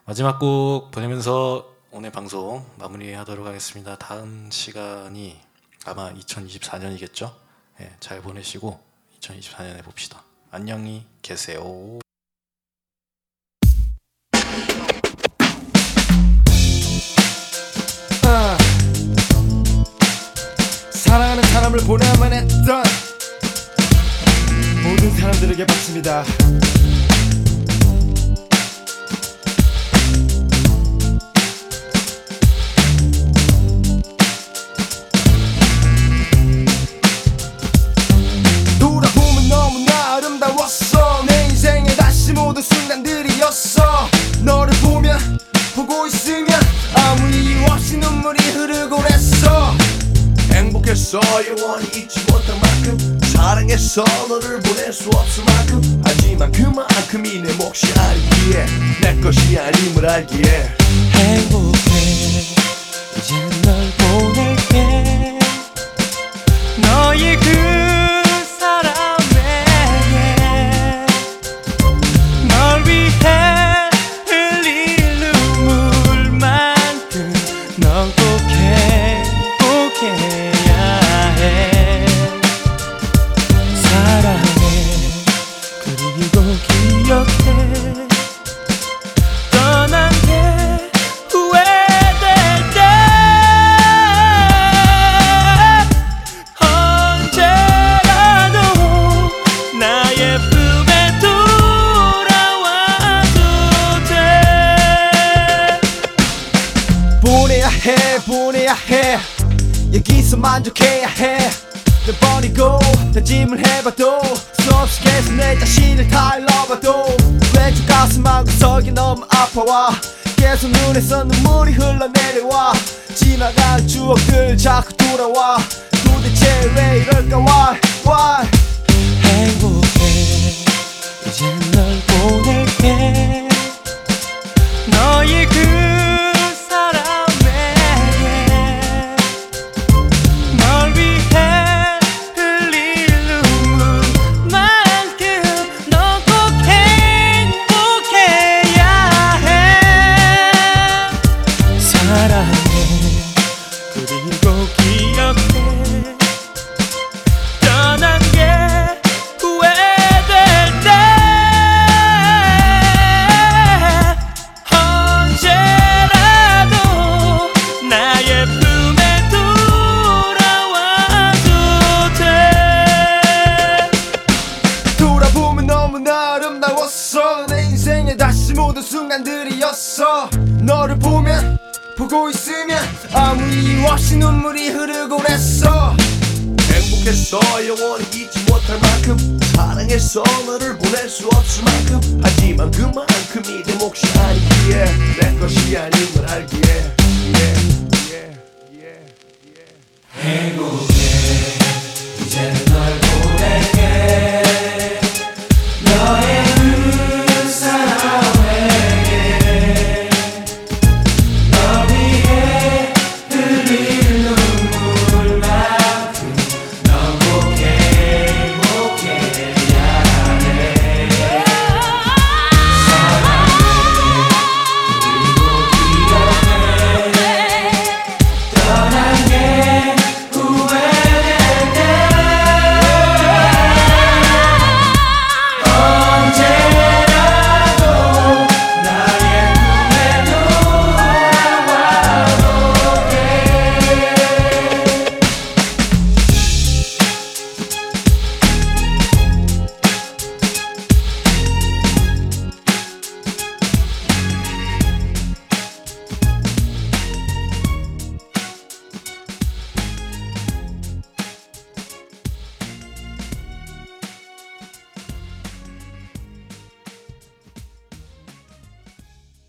마지막 곡 보내면서 오늘 방송 마무리하도록 하겠습니다. 다음 시간이 아마 2024년이겠죠? 네, 잘 보내시고 2024년에 봅시다. 안녕히 계세요. 사랑하는 사람을 보내야만 했던 모든 사람들에게 바칩니다. 너를 보면 보고 있으면 아무 이유 없이 눈물이 했어 행복했어. 영원히 잊지 못할 만큼 사랑했어. 너를 보낼 수 없을 만큼. 하지만 그만큼이 내 몫이 아니기에 내 것이 아님을 알기에. 행복해. 이제 널 보낼게. 너의 그